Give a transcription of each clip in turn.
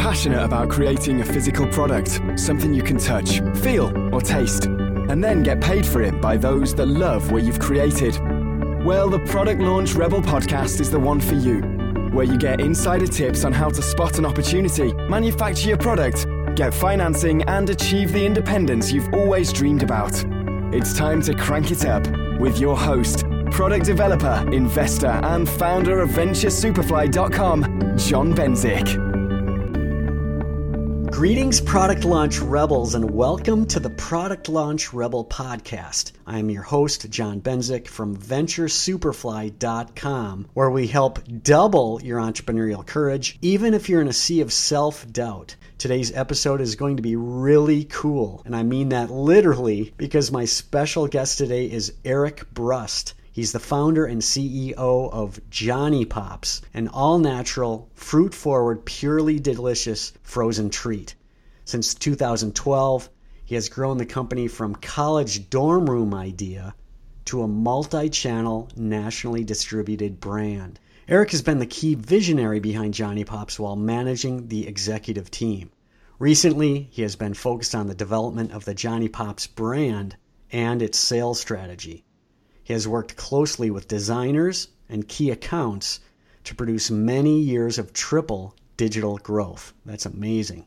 passionate about creating a physical product, something you can touch, feel, or taste, and then get paid for it by those that love what you've created? Well, the Product Launch Rebel podcast is the one for you, where you get insider tips on how to spot an opportunity, manufacture your product, get financing, and achieve the independence you've always dreamed about. It's time to crank it up with your host, product developer, investor, and founder of VentureSuperfly.com, John Benzik. Greetings, Product Launch Rebels, and welcome to the Product Launch Rebel podcast. I am your host, John Benzik from VentureSuperfly.com, where we help double your entrepreneurial courage, even if you're in a sea of self doubt. Today's episode is going to be really cool, and I mean that literally because my special guest today is Eric Brust. He's the founder and CEO of Johnny Pops, an all natural, fruit forward, purely delicious frozen treat. Since 2012, he has grown the company from college dorm room idea to a multi channel, nationally distributed brand. Eric has been the key visionary behind Johnny Pops while managing the executive team. Recently, he has been focused on the development of the Johnny Pops brand and its sales strategy. He has worked closely with designers and key accounts to produce many years of triple digital growth. That's amazing.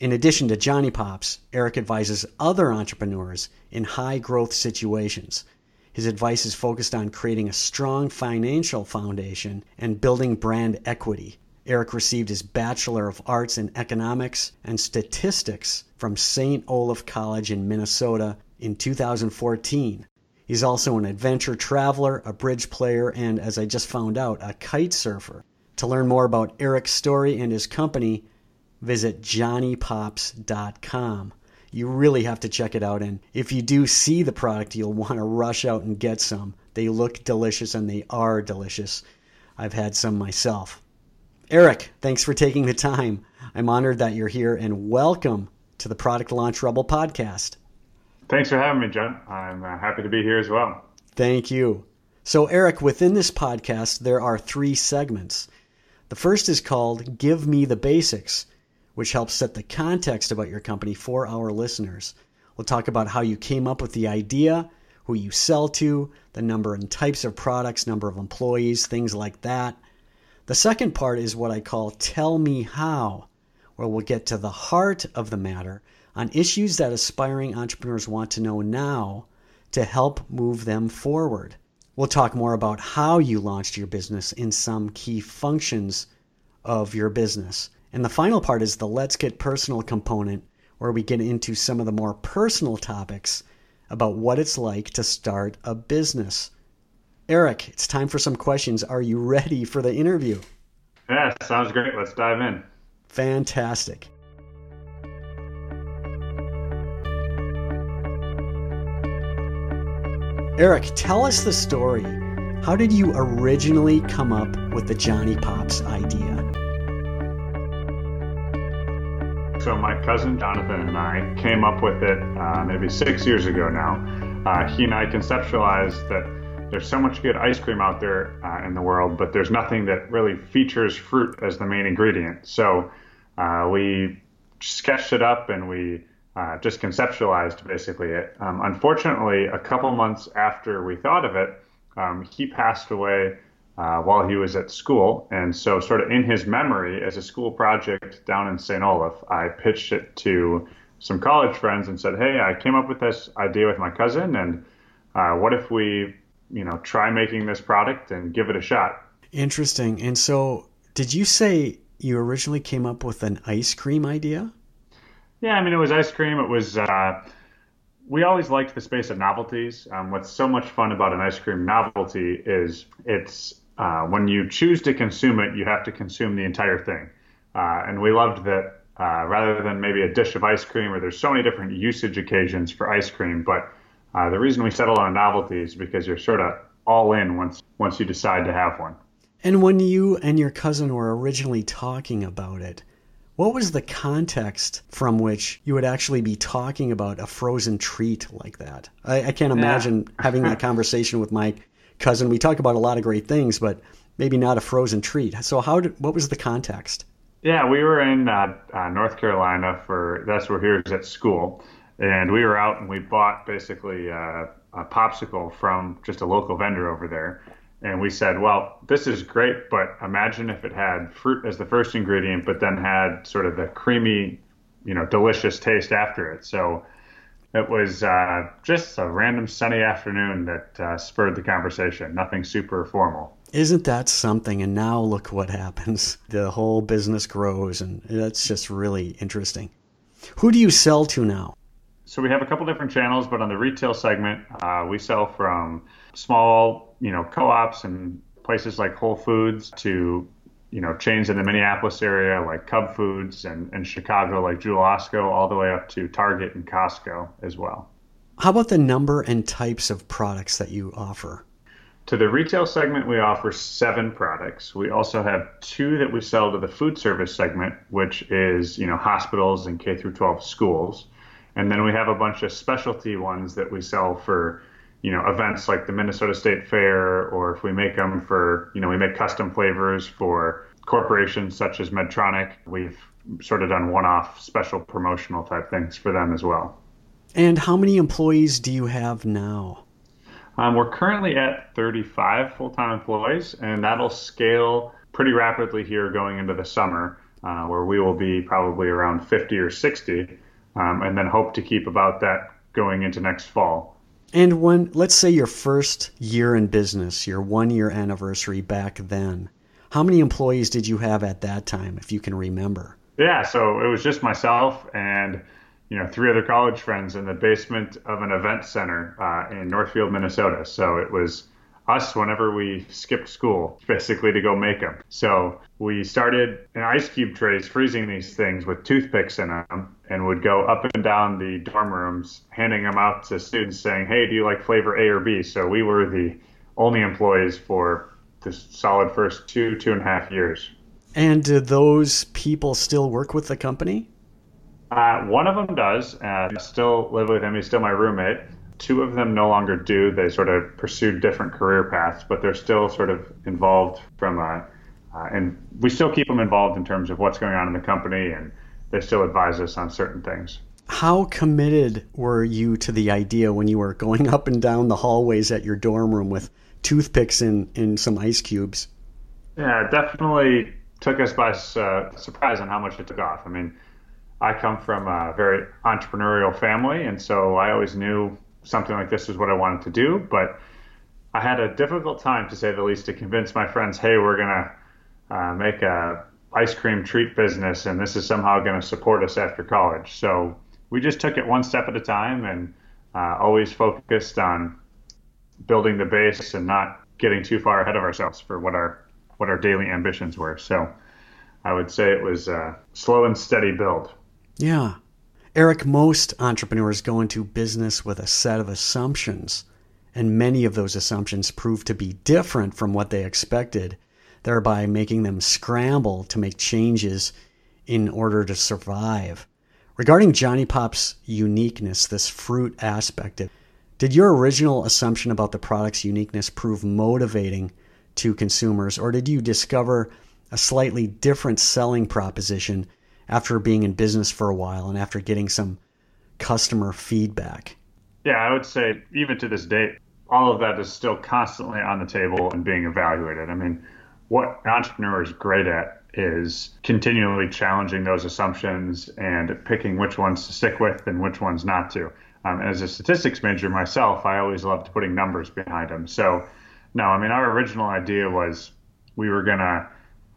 In addition to Johnny Pops, Eric advises other entrepreneurs in high growth situations. His advice is focused on creating a strong financial foundation and building brand equity. Eric received his Bachelor of Arts in Economics and Statistics from St. Olaf College in Minnesota in 2014 He's also an adventure traveler, a bridge player, and as I just found out, a kite surfer. To learn more about Eric's story and his company, visit johnnypops.com. You really have to check it out. And if you do see the product, you'll want to rush out and get some. They look delicious and they are delicious. I've had some myself. Eric, thanks for taking the time. I'm honored that you're here and welcome to the Product Launch Rebel podcast. Thanks for having me, John. I'm uh, happy to be here as well. Thank you. So, Eric, within this podcast, there are three segments. The first is called Give Me the Basics, which helps set the context about your company for our listeners. We'll talk about how you came up with the idea, who you sell to, the number and types of products, number of employees, things like that. The second part is what I call Tell Me How, where we'll get to the heart of the matter on issues that aspiring entrepreneurs want to know now to help move them forward. We'll talk more about how you launched your business in some key functions of your business. And the final part is the let's get personal component, where we get into some of the more personal topics about what it's like to start a business. Eric, it's time for some questions. Are you ready for the interview? Yeah, sounds great. Let's dive in. Fantastic. Eric, tell us the story. How did you originally come up with the Johnny Pops idea? So, my cousin Jonathan and I came up with it uh, maybe six years ago now. Uh, he and I conceptualized that there's so much good ice cream out there uh, in the world, but there's nothing that really features fruit as the main ingredient. So, uh, we sketched it up and we uh, just conceptualized basically it. Um, unfortunately, a couple months after we thought of it, um, he passed away uh, while he was at school. And so, sort of in his memory, as a school project down in St. Olaf, I pitched it to some college friends and said, Hey, I came up with this idea with my cousin, and uh, what if we, you know, try making this product and give it a shot? Interesting. And so, did you say you originally came up with an ice cream idea? Yeah, I mean, it was ice cream. It was. Uh, we always liked the space of novelties. Um, what's so much fun about an ice cream novelty is it's uh, when you choose to consume it, you have to consume the entire thing. Uh, and we loved that uh, rather than maybe a dish of ice cream, or there's so many different usage occasions for ice cream. But uh, the reason we settled on a novelty is because you're sort of all in once once you decide to have one. And when you and your cousin were originally talking about it, what was the context from which you would actually be talking about a frozen treat like that? I, I can't imagine yeah. having that conversation with my cousin. We talk about a lot of great things, but maybe not a frozen treat. So, how did what was the context? Yeah, we were in uh, uh, North Carolina for that's where he was at school, and we were out and we bought basically uh, a popsicle from just a local vendor over there. And we said, well, this is great, but imagine if it had fruit as the first ingredient, but then had sort of the creamy, you know, delicious taste after it. So it was uh, just a random sunny afternoon that uh, spurred the conversation. Nothing super formal. Isn't that something? And now look what happens. The whole business grows, and that's just really interesting. Who do you sell to now? So we have a couple different channels, but on the retail segment, uh, we sell from small, you know, co-ops and places like Whole Foods to, you know, chains in the Minneapolis area like Cub Foods and, and Chicago like Jewel Osco, all the way up to Target and Costco as well. How about the number and types of products that you offer? To the retail segment, we offer seven products. We also have two that we sell to the food service segment, which is you know hospitals and K through 12 schools, and then we have a bunch of specialty ones that we sell for you know events like the Minnesota State Fair, or if we make them for you know we make custom flavors for corporations such as Medtronic. We've sort of done one-off special promotional type things for them as well. And how many employees do you have now? Um, we're currently at 35 full-time employees, and that'll scale pretty rapidly here going into the summer, uh, where we will be probably around 50 or 60, um, and then hope to keep about that going into next fall. And when, let's say, your first year in business, your one year anniversary back then, how many employees did you have at that time, if you can remember? Yeah, so it was just myself and you know, three other college friends in the basement of an event center uh, in Northfield, Minnesota. So it was us whenever we skipped school, basically to go make them. So we started in ice cube trays, freezing these things with toothpicks in them, and would go up and down the dorm rooms, handing them out to students, saying, "Hey, do you like flavor A or B?" So we were the only employees for the solid first two two and a half years. And do those people still work with the company? Uh, one of them does. Uh, still live with him. He's still my roommate. Two of them no longer do. They sort of pursued different career paths, but they're still sort of involved from a, uh, and we still keep them involved in terms of what's going on in the company, and they still advise us on certain things. How committed were you to the idea when you were going up and down the hallways at your dorm room with toothpicks and, and some ice cubes? Yeah, it definitely took us by uh, surprise on how much it took off. I mean, I come from a very entrepreneurial family, and so I always knew something like this was what I wanted to do. But I had a difficult time, to say the least, to convince my friends, "Hey, we're gonna uh, make a ice cream treat business, and this is somehow going to support us after college." So we just took it one step at a time, and uh, always focused on building the base and not getting too far ahead of ourselves for what our what our daily ambitions were. So I would say it was a slow and steady build. Yeah. Eric, most entrepreneurs go into business with a set of assumptions, and many of those assumptions prove to be different from what they expected, thereby making them scramble to make changes in order to survive. Regarding Johnny Pop's uniqueness, this fruit aspect, did your original assumption about the product's uniqueness prove motivating to consumers, or did you discover a slightly different selling proposition after being in business for a while and after getting some customer feedback? Yeah, I would say even to this date, all of that is still constantly on the table and being evaluated. I mean, what an entrepreneur is great at is continually challenging those assumptions and picking which ones to stick with and which ones not to. Um, as a statistics major myself, I always loved putting numbers behind them. So, no, I mean, our original idea was we were going to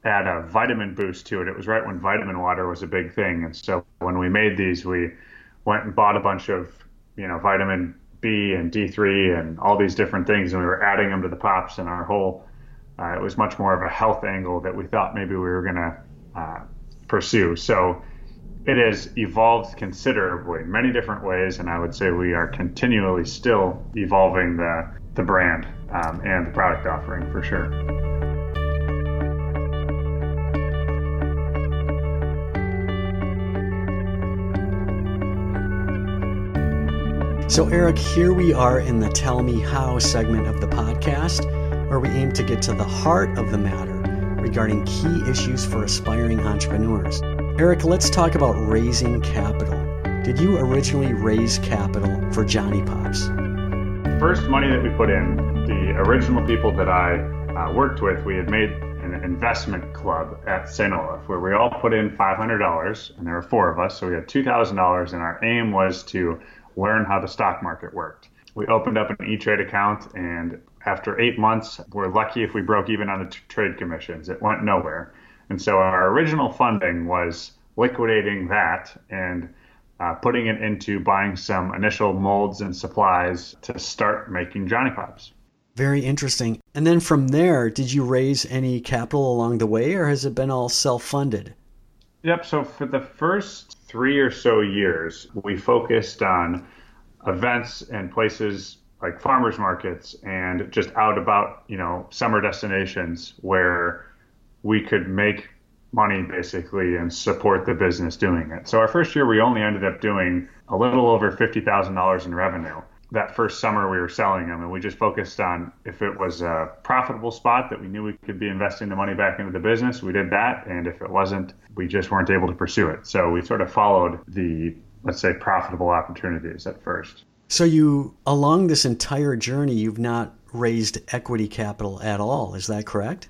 add a vitamin boost to it. It was right when vitamin water was a big thing, and so when we made these, we went and bought a bunch of you know vitamin B and D3 and all these different things, and we were adding them to the pops. And our whole uh, it was much more of a health angle that we thought maybe we were going to uh, pursue. So it has evolved considerably, many different ways, and I would say we are continually still evolving the the brand um, and the product offering for sure. So, Eric, here we are in the Tell Me How segment of the podcast, where we aim to get to the heart of the matter regarding key issues for aspiring entrepreneurs. Eric, let's talk about raising capital. Did you originally raise capital for Johnny Pops? First money that we put in, the original people that I uh, worked with, we had made an investment club at St. Olaf where we all put in $500, and there were four of us, so we had $2,000, and our aim was to learn how the stock market worked. We opened up an E Trade account, and after eight months, we're lucky if we broke even on the t- trade commissions. It went nowhere. And so our original funding was liquidating that and uh, putting it into buying some initial molds and supplies to start making Johnny Pops. Very interesting. And then from there, did you raise any capital along the way, or has it been all self funded? Yep. So for the first three or so years, we focused on events and places like farmers markets and just out about, you know, summer destinations where we could make money basically and support the business doing it. So our first year, we only ended up doing a little over $50,000 in revenue. That first summer we were selling them and we just focused on if it was a profitable spot that we knew we could be investing the money back into the business, we did that. And if it wasn't, we just weren't able to pursue it. So we sort of followed the, let's say, profitable opportunities at first. So you, along this entire journey, you've not raised equity capital at all. Is that correct?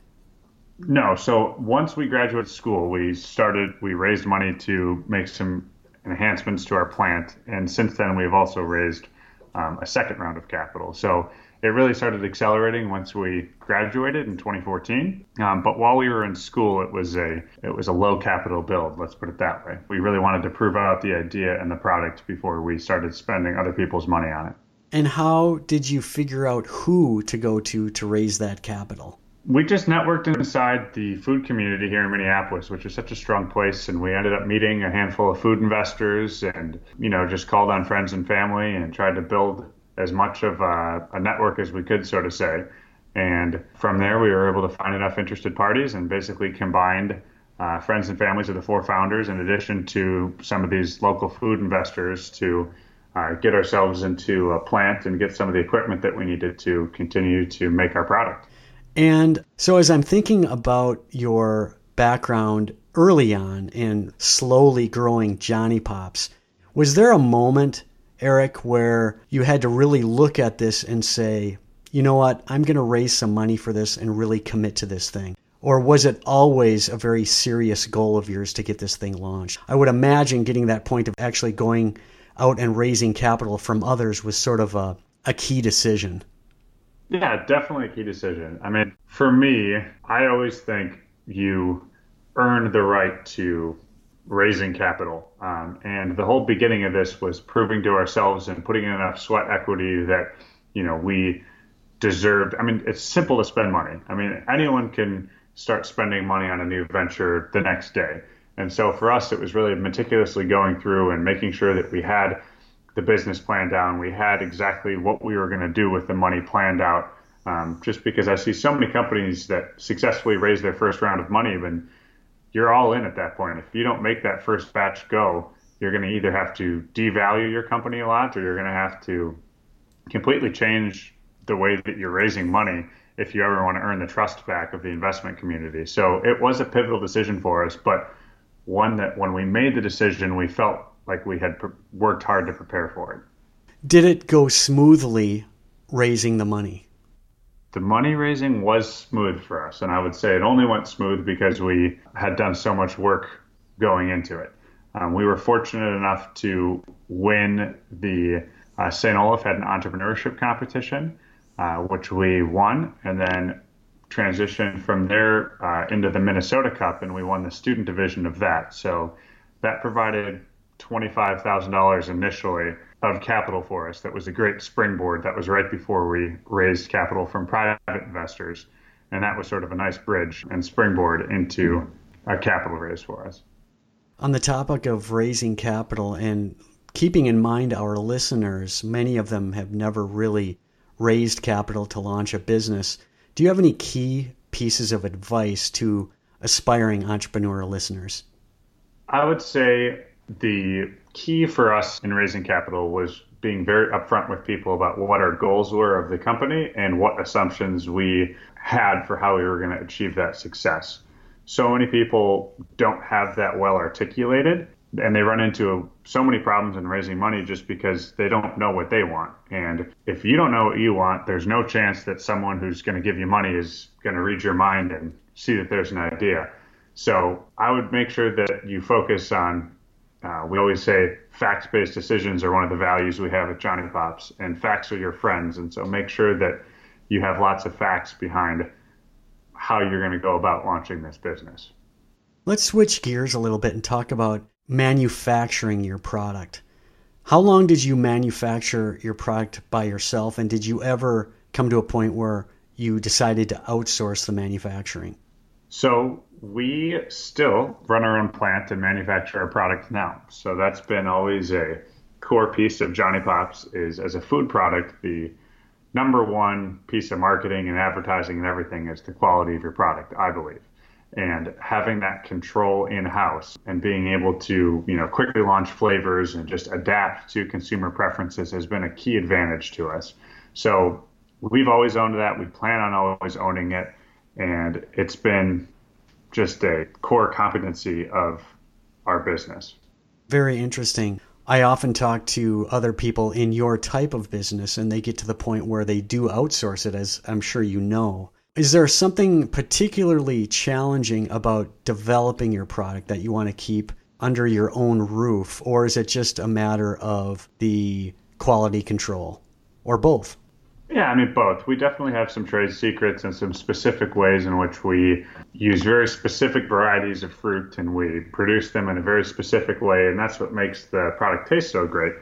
No. So once we graduated school, we started, we raised money to make some enhancements to our plant. And since then, we've also raised um, a second round of capital. So it really started accelerating once we graduated in 2014. Um, but while we were in school, it was a it was a low capital build. Let's put it that way. We really wanted to prove out the idea and the product before we started spending other people's money on it. And how did you figure out who to go to to raise that capital? We just networked inside the food community here in Minneapolis, which is such a strong place. And we ended up meeting a handful of food investors and, you know, just called on friends and family and tried to build as much of a, a network as we could, so to say. And from there, we were able to find enough interested parties and basically combined uh, friends and families of the four founders, in addition to some of these local food investors, to uh, get ourselves into a plant and get some of the equipment that we needed to continue to make our product. And so, as I'm thinking about your background early on in slowly growing Johnny Pops, was there a moment, Eric, where you had to really look at this and say, you know what, I'm going to raise some money for this and really commit to this thing? Or was it always a very serious goal of yours to get this thing launched? I would imagine getting that point of actually going out and raising capital from others was sort of a, a key decision. Yeah, definitely a key decision. I mean, for me, I always think you earn the right to raising capital. Um, and the whole beginning of this was proving to ourselves and putting in enough sweat equity that, you know, we deserved. I mean, it's simple to spend money. I mean, anyone can start spending money on a new venture the next day. And so for us, it was really meticulously going through and making sure that we had the business plan down. We had exactly what we were going to do with the money planned out. Um, just because I see so many companies that successfully raise their first round of money, then you're all in at that point. If you don't make that first batch go, you're going to either have to devalue your company a lot, or you're going to have to completely change the way that you're raising money if you ever want to earn the trust back of the investment community. So it was a pivotal decision for us, but one that when we made the decision, we felt like we had worked hard to prepare for it. Did it go smoothly raising the money? The money raising was smooth for us, and I would say it only went smooth because we had done so much work going into it. Um, we were fortunate enough to win the uh, St. Olaf had an entrepreneurship competition, uh, which we won, and then transitioned from there uh, into the Minnesota Cup, and we won the student division of that. So that provided $25,000 initially of capital for us. That was a great springboard. That was right before we raised capital from private investors. And that was sort of a nice bridge and springboard into a capital raise for us. On the topic of raising capital and keeping in mind our listeners, many of them have never really raised capital to launch a business. Do you have any key pieces of advice to aspiring entrepreneur listeners? I would say The key for us in raising capital was being very upfront with people about what our goals were of the company and what assumptions we had for how we were going to achieve that success. So many people don't have that well articulated and they run into so many problems in raising money just because they don't know what they want. And if you don't know what you want, there's no chance that someone who's going to give you money is going to read your mind and see that there's an idea. So I would make sure that you focus on uh, we always say facts based decisions are one of the values we have at Johnny Pops, and facts are your friends. And so make sure that you have lots of facts behind how you're going to go about launching this business. Let's switch gears a little bit and talk about manufacturing your product. How long did you manufacture your product by yourself, and did you ever come to a point where you decided to outsource the manufacturing? So we still run our own plant and manufacture our product now. So that's been always a core piece of Johnny Pops is as a food product, the number one piece of marketing and advertising and everything is the quality of your product, I believe. And having that control in house and being able to, you know, quickly launch flavors and just adapt to consumer preferences has been a key advantage to us. So we've always owned that. We plan on always owning it and it's been just a core competency of our business. Very interesting. I often talk to other people in your type of business and they get to the point where they do outsource it, as I'm sure you know. Is there something particularly challenging about developing your product that you want to keep under your own roof, or is it just a matter of the quality control, or both? Yeah, I mean, both. We definitely have some trade secrets and some specific ways in which we use very specific varieties of fruit and we produce them in a very specific way, and that's what makes the product taste so great.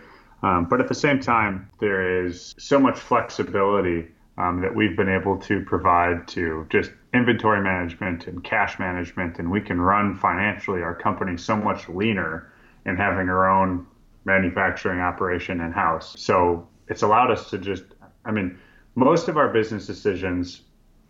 Um, but at the same time, there is so much flexibility um, that we've been able to provide to just inventory management and cash management, and we can run financially our company so much leaner in having our own manufacturing operation in house. So it's allowed us to just I mean, most of our business decisions,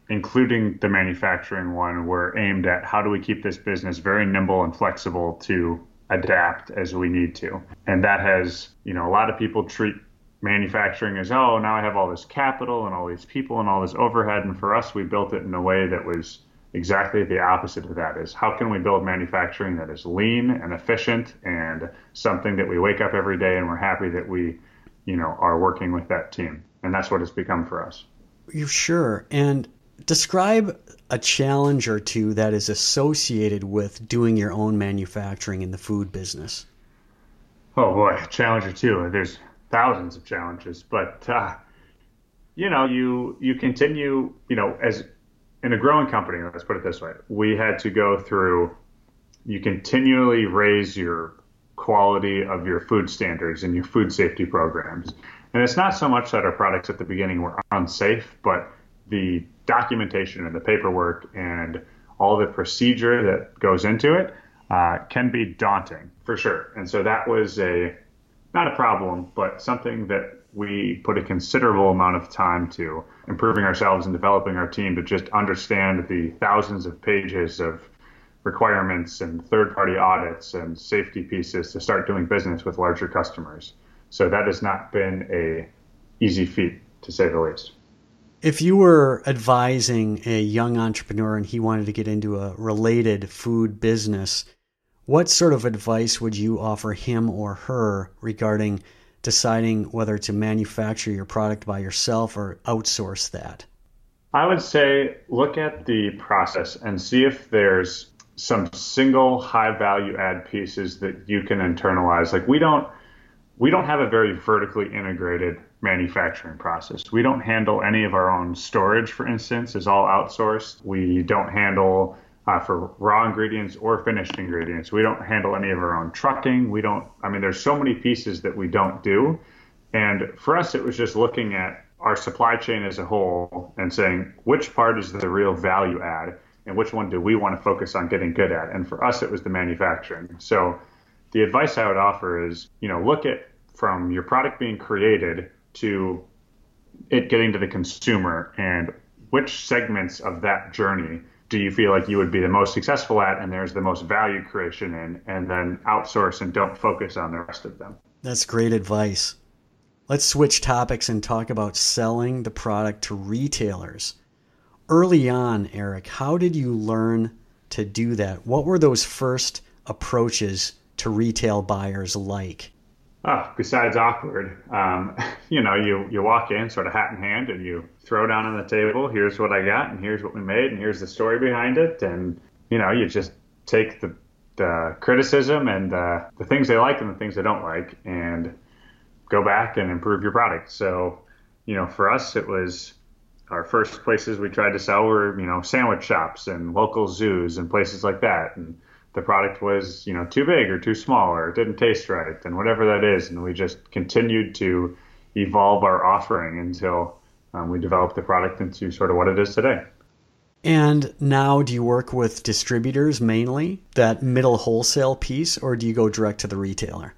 including the manufacturing one, were aimed at how do we keep this business very nimble and flexible to adapt as we need to. And that has, you know, a lot of people treat manufacturing as, oh, now I have all this capital and all these people and all this overhead. And for us, we built it in a way that was exactly the opposite of that is how can we build manufacturing that is lean and efficient and something that we wake up every day and we're happy that we, you know, are working with that team and that's what it's become for us. You sure? And describe a challenge or two that is associated with doing your own manufacturing in the food business. Oh boy, challenge or two. There's thousands of challenges, but uh, you know, you you continue, you know, as in a growing company. Let's put it this way: we had to go through. You continually raise your quality of your food standards and your food safety programs. And it's not so much that our products at the beginning were unsafe, but the documentation and the paperwork and all the procedure that goes into it uh, can be daunting for sure. And so that was a not a problem, but something that we put a considerable amount of time to improving ourselves and developing our team to just understand the thousands of pages of requirements and third party audits and safety pieces to start doing business with larger customers. So that has not been a easy feat to say the least. If you were advising a young entrepreneur and he wanted to get into a related food business, what sort of advice would you offer him or her regarding deciding whether to manufacture your product by yourself or outsource that? I would say look at the process and see if there's some single high value add pieces that you can internalize. Like we don't we don't have a very vertically integrated manufacturing process. We don't handle any of our own storage, for instance, is all outsourced. We don't handle uh, for raw ingredients or finished ingredients. We don't handle any of our own trucking. We don't, I mean, there's so many pieces that we don't do. And for us, it was just looking at our supply chain as a whole and saying which part is the real value add and which one do we want to focus on getting good at. And for us, it was the manufacturing. So the advice I would offer is, you know, look at from your product being created to it getting to the consumer and which segments of that journey do you feel like you would be the most successful at and there's the most value creation in, and then outsource and don't focus on the rest of them. That's great advice. Let's switch topics and talk about selling the product to retailers. Early on, Eric, how did you learn to do that? What were those first approaches to retail buyers like? Oh, besides awkward, um, you know, you, you walk in sort of hat in hand and you throw down on the table, here's what I got and here's what we made and here's the story behind it. And, you know, you just take the, the criticism and uh, the things they like and the things they don't like and go back and improve your product. So, you know, for us, it was our first places we tried to sell were, you know, sandwich shops and local zoos and places like that. And the product was, you know, too big or too small or it didn't taste right and whatever that is. And we just continued to evolve our offering until um, we developed the product into sort of what it is today. And now, do you work with distributors mainly, that middle wholesale piece, or do you go direct to the retailer?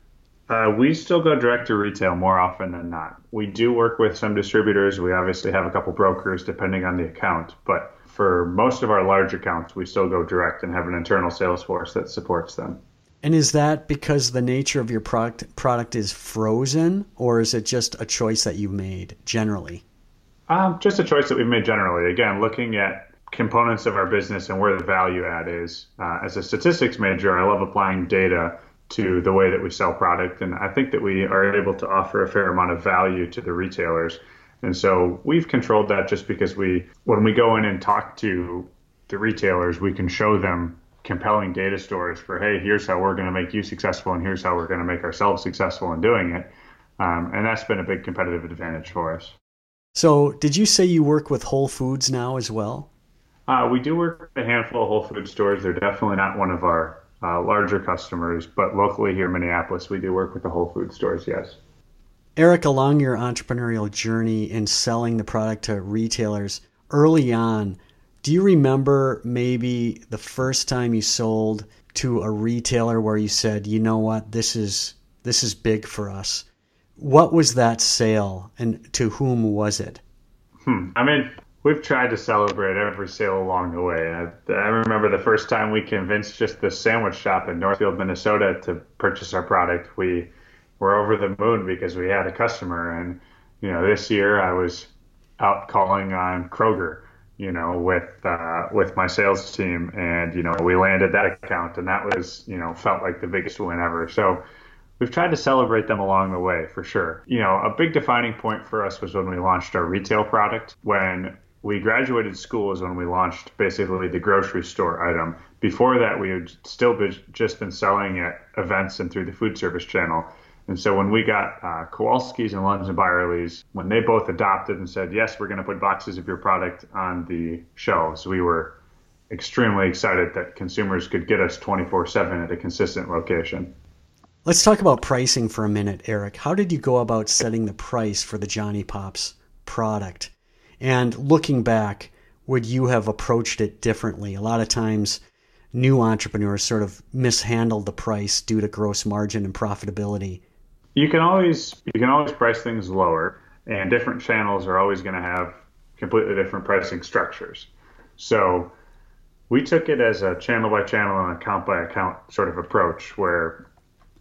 Uh, we still go direct to retail more often than not. We do work with some distributors. We obviously have a couple brokers depending on the account, but for most of our large accounts, we still go direct and have an internal sales force that supports them. And is that because the nature of your product product is frozen, or is it just a choice that you made generally? Um, just a choice that we've made generally. Again, looking at components of our business and where the value add is. Uh, as a statistics major, I love applying data to the way that we sell product, and I think that we are able to offer a fair amount of value to the retailers. And so we've controlled that just because we, when we go in and talk to the retailers, we can show them compelling data stories for, hey, here's how we're going to make you successful, and here's how we're going to make ourselves successful in doing it. Um, and that's been a big competitive advantage for us. So, did you say you work with Whole Foods now as well? Uh, we do work with a handful of Whole Food stores. They're definitely not one of our uh, larger customers, but locally here in Minneapolis, we do work with the Whole Food stores, yes. Eric, along your entrepreneurial journey in selling the product to retailers early on, do you remember maybe the first time you sold to a retailer where you said, "You know what? This is this is big for us." What was that sale and to whom was it? Hmm. I mean, we've tried to celebrate every sale along the way. I, I, remember the first time we convinced just the sandwich shop in Northfield, Minnesota to purchase our product. We were over the moon because we had a customer. And, you know, this year I was out calling on Kroger, you know, with, uh, with my sales team. And, you know, we landed that account and that was, you know, felt like the biggest win ever. So we've tried to celebrate them along the way for sure. You know, a big defining point for us was when we launched our retail product. When we graduated school is when we launched basically the grocery store item. Before that, we had still just been selling at events and through the food service channel. And so when we got uh, Kowalski's and Lunds and Byerly's, when they both adopted and said, yes, we're going to put boxes of your product on the shelves, we were extremely excited that consumers could get us 24 7 at a consistent location. Let's talk about pricing for a minute, Eric. How did you go about setting the price for the Johnny Pops product? And looking back, would you have approached it differently? A lot of times, new entrepreneurs sort of mishandle the price due to gross margin and profitability you can always you can always price things lower, and different channels are always going to have completely different pricing structures. So we took it as a channel by channel and account by account sort of approach where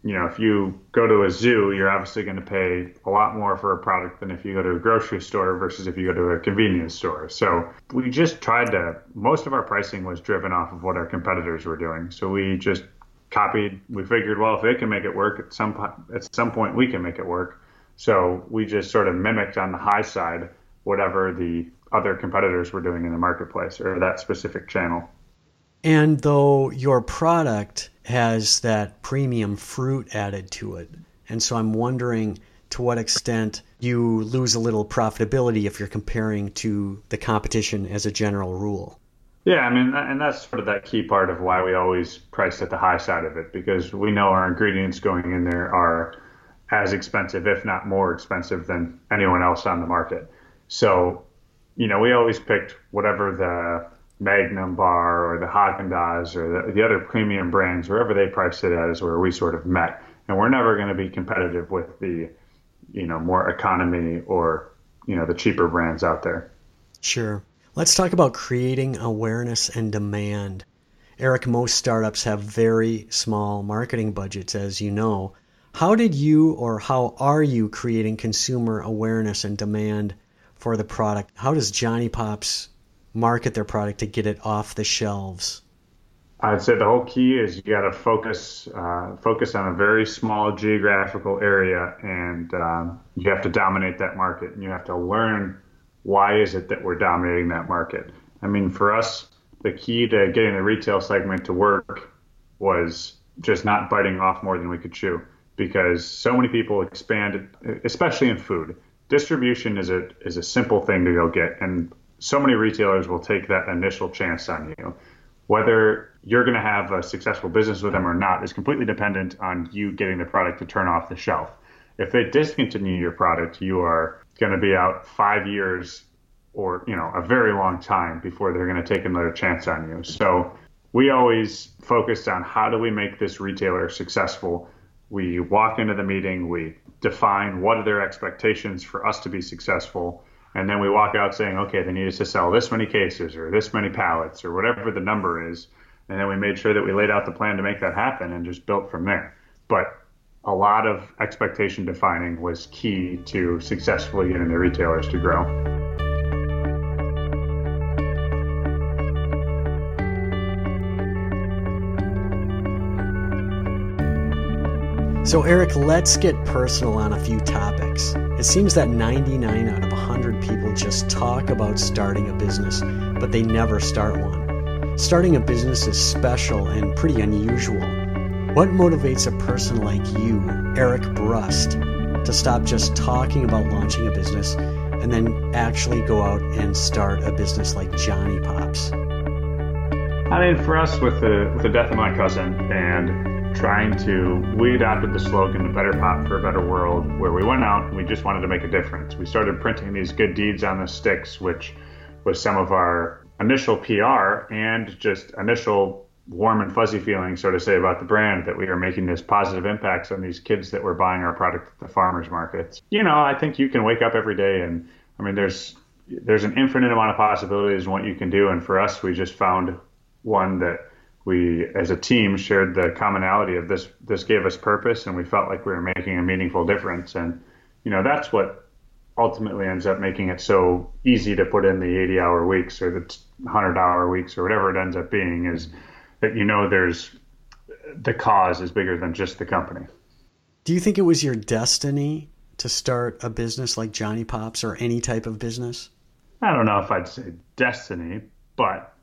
you know if you go to a zoo you're obviously going to pay a lot more for a product than if you go to a grocery store versus if you go to a convenience store so we just tried to most of our pricing was driven off of what our competitors were doing so we just copied. We figured, well, if they can make it work, at some at some point we can make it work. So we just sort of mimicked on the high side whatever the other competitors were doing in the marketplace or that specific channel. And though your product has that premium fruit added to it, and so I'm wondering to what extent you lose a little profitability if you're comparing to the competition as a general rule. Yeah, I mean, and that's sort of that key part of why we always price at the high side of it because we know our ingredients going in there are as expensive, if not more expensive, than anyone else on the market. So, you know, we always picked whatever the Magnum bar or the Haagen Dazs or the, the other premium brands, wherever they priced it at, is where we sort of met. And we're never going to be competitive with the, you know, more economy or you know the cheaper brands out there. Sure. Let's talk about creating awareness and demand. Eric, most startups have very small marketing budgets, as you know. How did you or how are you creating consumer awareness and demand for the product? How does Johnny Pops market their product to get it off the shelves? I'd say the whole key is you got to focus uh, focus on a very small geographical area, and um, you have to dominate that market, and you have to learn why is it that we're dominating that market? I mean, for us, the key to getting the retail segment to work was just not biting off more than we could chew because so many people expand, especially in food. Distribution is a is a simple thing to go get, and so many retailers will take that initial chance on you. Whether you're going to have a successful business with them or not is completely dependent on you getting the product to turn off the shelf. If they discontinue your product, you are going to be out five years or you know a very long time before they're going to take another chance on you. So we always focused on how do we make this retailer successful. We walk into the meeting, we define what are their expectations for us to be successful, and then we walk out saying, okay, they need us to sell this many cases or this many pallets or whatever the number is, and then we made sure that we laid out the plan to make that happen and just built from there. But a lot of expectation defining was key to successfully getting the retailers to grow. So, Eric, let's get personal on a few topics. It seems that 99 out of 100 people just talk about starting a business, but they never start one. Starting a business is special and pretty unusual. What motivates a person like you, Eric Brust, to stop just talking about launching a business and then actually go out and start a business like Johnny Pops? I mean, for us, with the with the death of my cousin and trying to, we adopted the slogan "A better pop for a better world," where we went out and we just wanted to make a difference. We started printing these good deeds on the sticks, which was some of our initial PR and just initial warm and fuzzy feeling, so to say, about the brand that we are making this positive impacts on these kids that were buying our product at the farmers markets. You know, I think you can wake up every day and I mean, there's there's an infinite amount of possibilities in what you can do, and for us, we just found one that we, as a team, shared the commonality of this. This gave us purpose, and we felt like we were making a meaningful difference. And you know, that's what ultimately ends up making it so easy to put in the 80-hour weeks or the 100-hour weeks or whatever it ends up being. Is that you know there's the cause is bigger than just the company. Do you think it was your destiny to start a business like Johnny Pops or any type of business? I don't know if I'd say destiny, but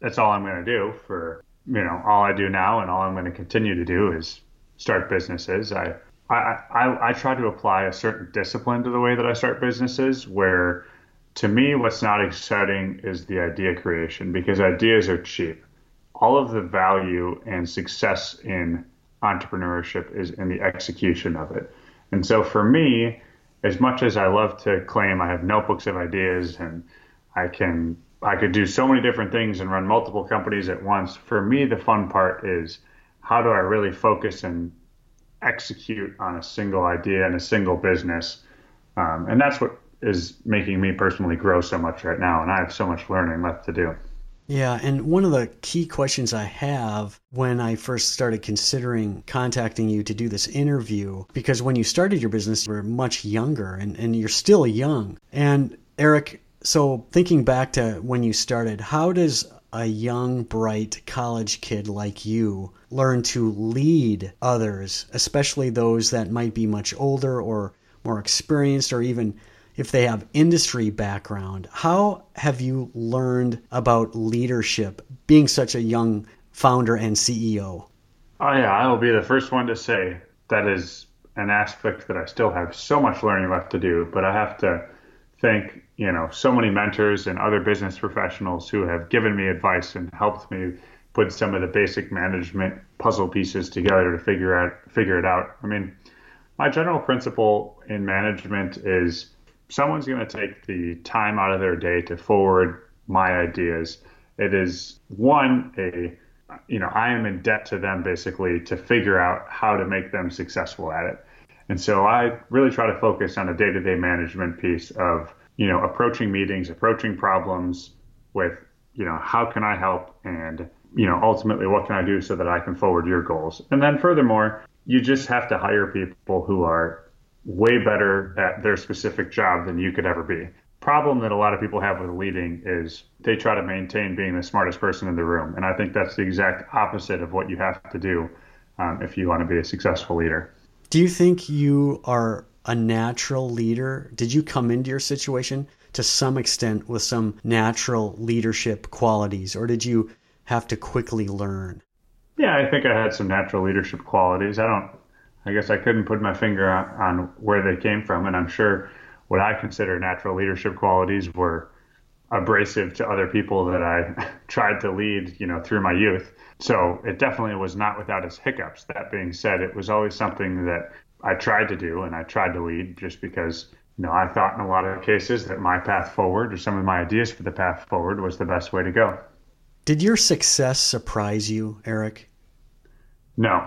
that's all I'm going to do for you know all I do now and all I'm going to continue to do is start businesses. I I, I, I try to apply a certain discipline to the way that I start businesses where to me what's not exciting is the idea creation because ideas are cheap all of the value and success in entrepreneurship is in the execution of it. And so for me, as much as I love to claim I have notebooks of ideas and I can I could do so many different things and run multiple companies at once, for me the fun part is how do I really focus and execute on a single idea and a single business. Um, and that's what is making me personally grow so much right now. And I have so much learning left to do. Yeah, and one of the key questions I have when I first started considering contacting you to do this interview, because when you started your business, you were much younger and, and you're still young. And Eric, so thinking back to when you started, how does a young, bright college kid like you learn to lead others, especially those that might be much older or more experienced or even if they have industry background. How have you learned about leadership being such a young founder and CEO? Oh, yeah, I will be the first one to say that is an aspect that I still have so much learning left to do, but I have to thank, you know, so many mentors and other business professionals who have given me advice and helped me put some of the basic management puzzle pieces together to figure out figure it out. I mean, my general principle in management is someone's going to take the time out of their day to forward my ideas, it is one a you know I am in debt to them basically to figure out how to make them successful at it. And so I really try to focus on a day-to-day management piece of you know approaching meetings, approaching problems, with, you know, how can I help and, you know, ultimately what can I do so that I can forward your goals? And then furthermore, you just have to hire people who are way better at their specific job than you could ever be. Problem that a lot of people have with leading is they try to maintain being the smartest person in the room. And I think that's the exact opposite of what you have to do um, if you want to be a successful leader. Do you think you are a natural leader? Did you come into your situation to some extent with some natural leadership qualities, or did you have to quickly learn? Yeah, I think I had some natural leadership qualities. I don't, I guess I couldn't put my finger on, on where they came from, and I'm sure what I consider natural leadership qualities were abrasive to other people that I tried to lead, you know, through my youth. So it definitely was not without its hiccups. That being said, it was always something that I tried to do and I tried to lead just because, you know, I thought in a lot of cases that my path forward or some of my ideas for the path forward was the best way to go. Did your success surprise you, Eric? No,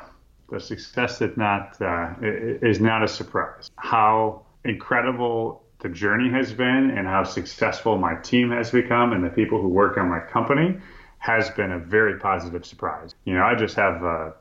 the success did not uh, is not a surprise. How incredible the journey has been and how successful my team has become and the people who work on my company has been a very positive surprise. You know, I just have a,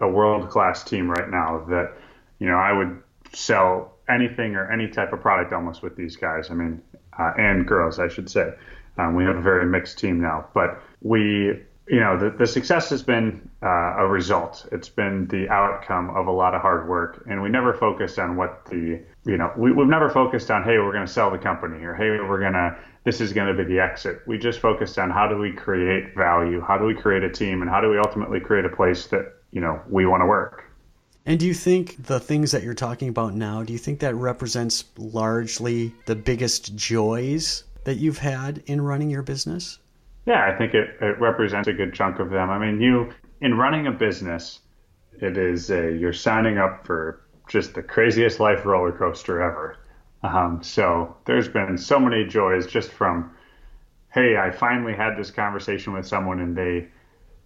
a world class team right now that, you know, I would sell anything or any type of product almost with these guys. I mean, uh, and girls, I should say. Um, we have a very mixed team now, but we you know, the, the success has been uh, a result. It's been the outcome of a lot of hard work. And we never focused on what the, you know, we, we've never focused on, hey, we're going to sell the company or, hey, we're going to, this is going to be the exit. We just focused on how do we create value? How do we create a team? And how do we ultimately create a place that, you know, we want to work? And do you think the things that you're talking about now, do you think that represents largely the biggest joys that you've had in running your business? Yeah, I think it, it represents a good chunk of them. I mean, you in running a business, it is a, you're signing up for just the craziest life roller coaster ever. Um, so there's been so many joys just from, hey, I finally had this conversation with someone and they,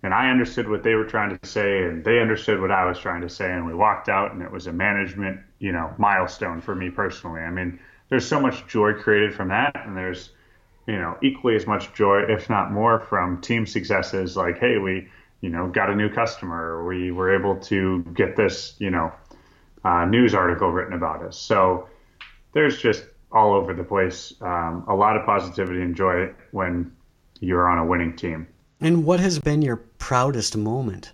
and I understood what they were trying to say and they understood what I was trying to say and we walked out and it was a management, you know, milestone for me personally. I mean, there's so much joy created from that and there's you know, equally as much joy, if not more, from team successes like, hey, we, you know, got a new customer, we were able to get this, you know, uh, news article written about us. So there's just all over the place um, a lot of positivity and joy when you're on a winning team. And what has been your proudest moment?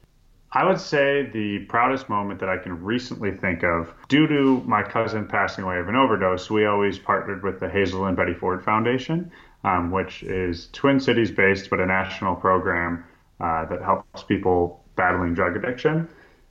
I would say the proudest moment that I can recently think of, due to my cousin passing away of an overdose, we always partnered with the Hazelden Betty Ford Foundation um, which is Twin Cities based, but a national program uh, that helps people battling drug addiction.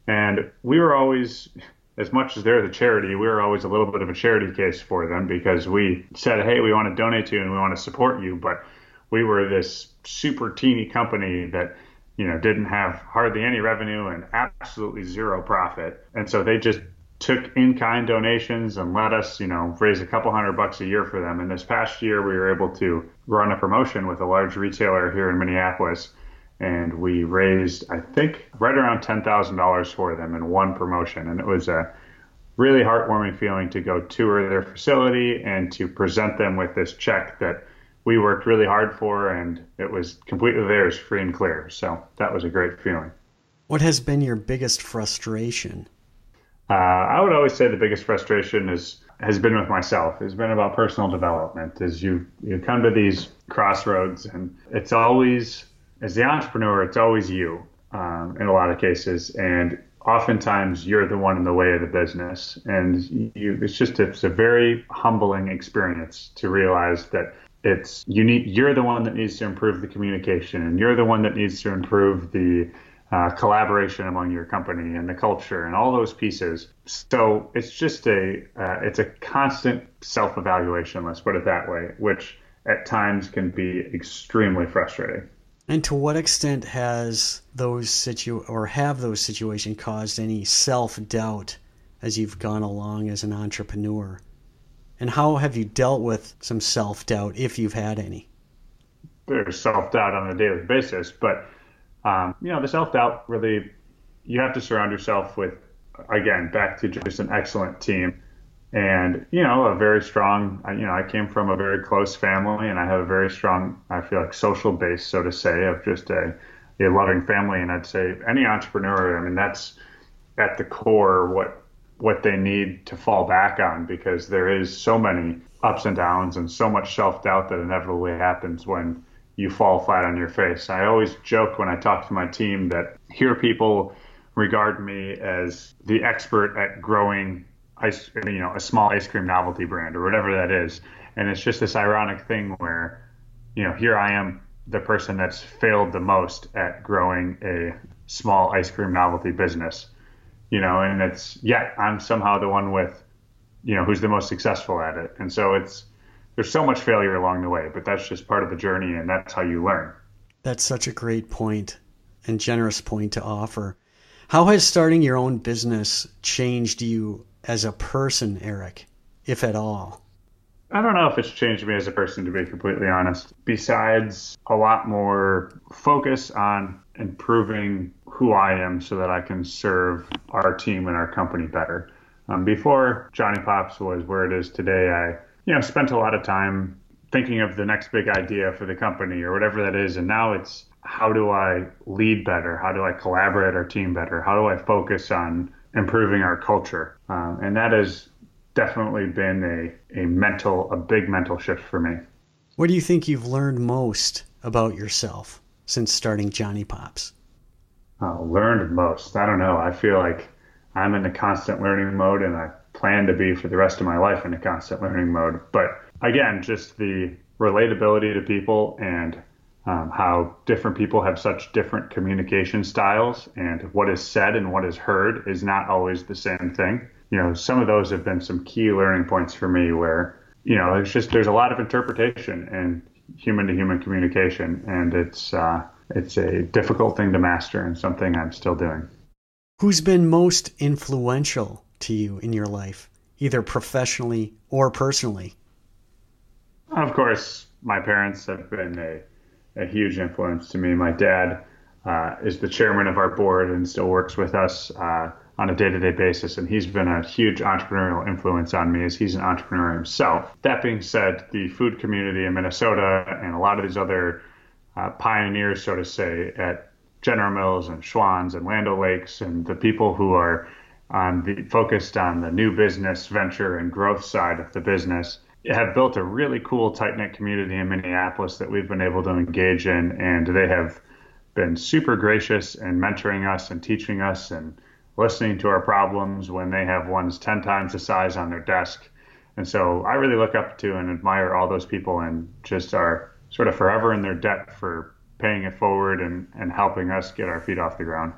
And we were always, as much as they're the charity, we were always a little bit of a charity case for them because we said, hey, we want to donate to you and we want to support you. But we were this super teeny company that you know didn't have hardly any revenue and absolutely zero profit and so they just took in-kind donations and let us, you know, raise a couple hundred bucks a year for them. And this past year, we were able to run a promotion with a large retailer here in Minneapolis, and we raised, I think, right around ten thousand dollars for them in one promotion. And it was a really heartwarming feeling to go tour their facility and to present them with this check that we worked really hard for, and it was completely theirs, free and clear. So that was a great feeling. What has been your biggest frustration? Uh, I would always say the biggest frustration is has been with myself. It's been about personal development. As you you come to these crossroads, and it's always as the entrepreneur, it's always you um, in a lot of cases, and oftentimes you're the one in the way of the business, and you it's just it's a very humbling experience to realize that it's you need you're the one that needs to improve the communication, and you're the one that needs to improve the uh, collaboration among your company and the culture and all those pieces. So it's just a uh, it's a constant self evaluation. Let's put it that way, which at times can be extremely frustrating. And to what extent has those situ or have those situations caused any self doubt as you've gone along as an entrepreneur? And how have you dealt with some self doubt if you've had any? There's self doubt on a daily basis, but um, you know, the self doubt really, you have to surround yourself with, again, back to just an excellent team and you know a very strong you know i came from a very close family and i have a very strong i feel like social base so to say of just a, a loving family and i'd say any entrepreneur i mean that's at the core what what they need to fall back on because there is so many ups and downs and so much self-doubt that inevitably happens when you fall flat on your face i always joke when i talk to my team that here people regard me as the expert at growing ice, you know, a small ice cream novelty brand or whatever that is. And it's just this ironic thing where, you know, here I am, the person that's failed the most at growing a small ice cream novelty business, you know, and it's, yeah, I'm somehow the one with, you know, who's the most successful at it. And so it's, there's so much failure along the way, but that's just part of the journey and that's how you learn. That's such a great point and generous point to offer. How has starting your own business changed you as a person, Eric, if at all? I don't know if it's changed me as a person, to be completely honest. Besides a lot more focus on improving who I am so that I can serve our team and our company better. Um, before JonnyPops was where it is today, I you know spent a lot of time thinking of the next big idea for the company or whatever that is, and now it's how do I lead better? How do I collaborate our team better? How do I focus on improving our culture? Um, and that has definitely been a, a mental, a big mental shift for me. What do you think you've learned most about yourself since starting JonnyPops? Uh, learned most. I don't know. I feel like I'm in a constant learning mode and I plan to be for the rest of my life in a constant learning mode. But again, just the relatability to people and um, how different people have such different communication styles, and what is said and what is heard is not always the same thing. You know, some of those have been some key learning points for me where, you know, it's just there's a lot of interpretation in human to human communication, and it's uh, it's a difficult thing to master and something I'm still doing. Who's been most influential to you in your life, either professionally or personally? Of course, my parents have been a a huge influence to me. My dad uh, is the chairman of our board and still works with us uh, on a day-to-day basis, and he's been a huge entrepreneurial influence on me as he's an entrepreneur himself. That being said, the food community in Minnesota and a lot of these other uh, pioneers, so to say, at General Mills and Schwan's and Land O'Lakes, and the people who are on the, focused on the new business venture and growth side of the business have built a really cool tight knit community in Minneapolis that we've been able to engage in, and they have been super gracious in mentoring us and teaching us and listening to our problems when they have ones 10 times the size on their desk. And so I really look up to and admire all those people and just are sort of forever in their debt for paying it forward and, and helping us get our feet off the ground.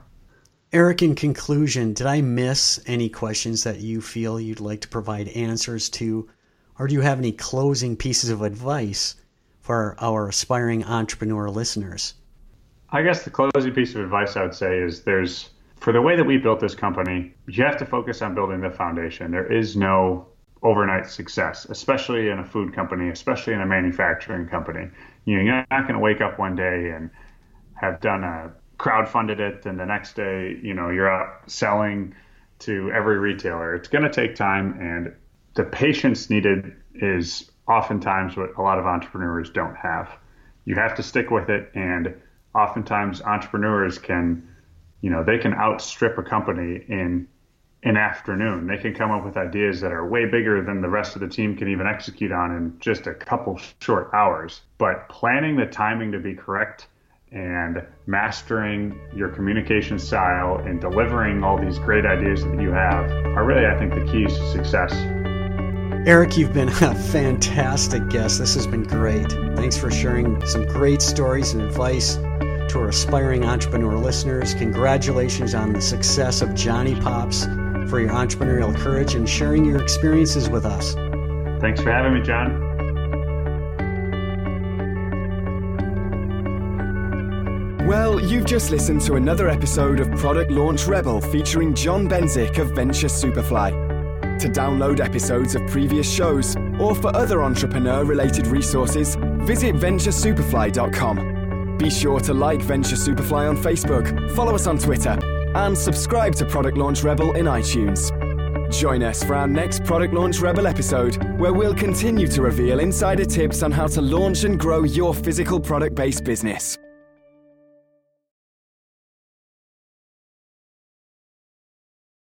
Eric, in conclusion, did I miss any questions that you feel you'd like to provide answers to or do you have any closing pieces of advice for our aspiring entrepreneur listeners? I guess the closing piece of advice I would say is there's, for the way that we built this company, you have to focus on building the foundation. There is no overnight success, especially in a food company, especially in a manufacturing company. You're not going to wake up one day and have done a crowdfunded it, and the next day, you know, you're out selling to every retailer. It's going to take time, and the patience needed is oftentimes what a lot of entrepreneurs don't have. You have to stick with it, and oftentimes entrepreneurs can, you know, they can outstrip a company in an afternoon. They can come up with ideas that are way bigger than the rest of the team can even execute on in just a couple short hours. But planning the timing to be correct and mastering your communication style and delivering all these great ideas that you have are really, I think, the keys to success. Eric, you've been a fantastic guest. This has been great. Thanks for sharing some great stories and advice to our aspiring entrepreneur listeners. Congratulations on the success of JonnyPops for your entrepreneurial courage and sharing your experiences with us. Thanks for having me, John. Well, you've just listened to another episode of Product Launch Rebel featuring John Benzik of Venture Superfly. To download episodes of previous shows or for other entrepreneur related resources, visit venturesuperfly.com. Be sure to like Venture Superfly on Facebook, follow us on Twitter, and subscribe to Product Launch Rebel in iTunes. Join us for our next Product Launch Rebel episode, where we'll continue to reveal insider tips on how to launch and grow your physical product based business.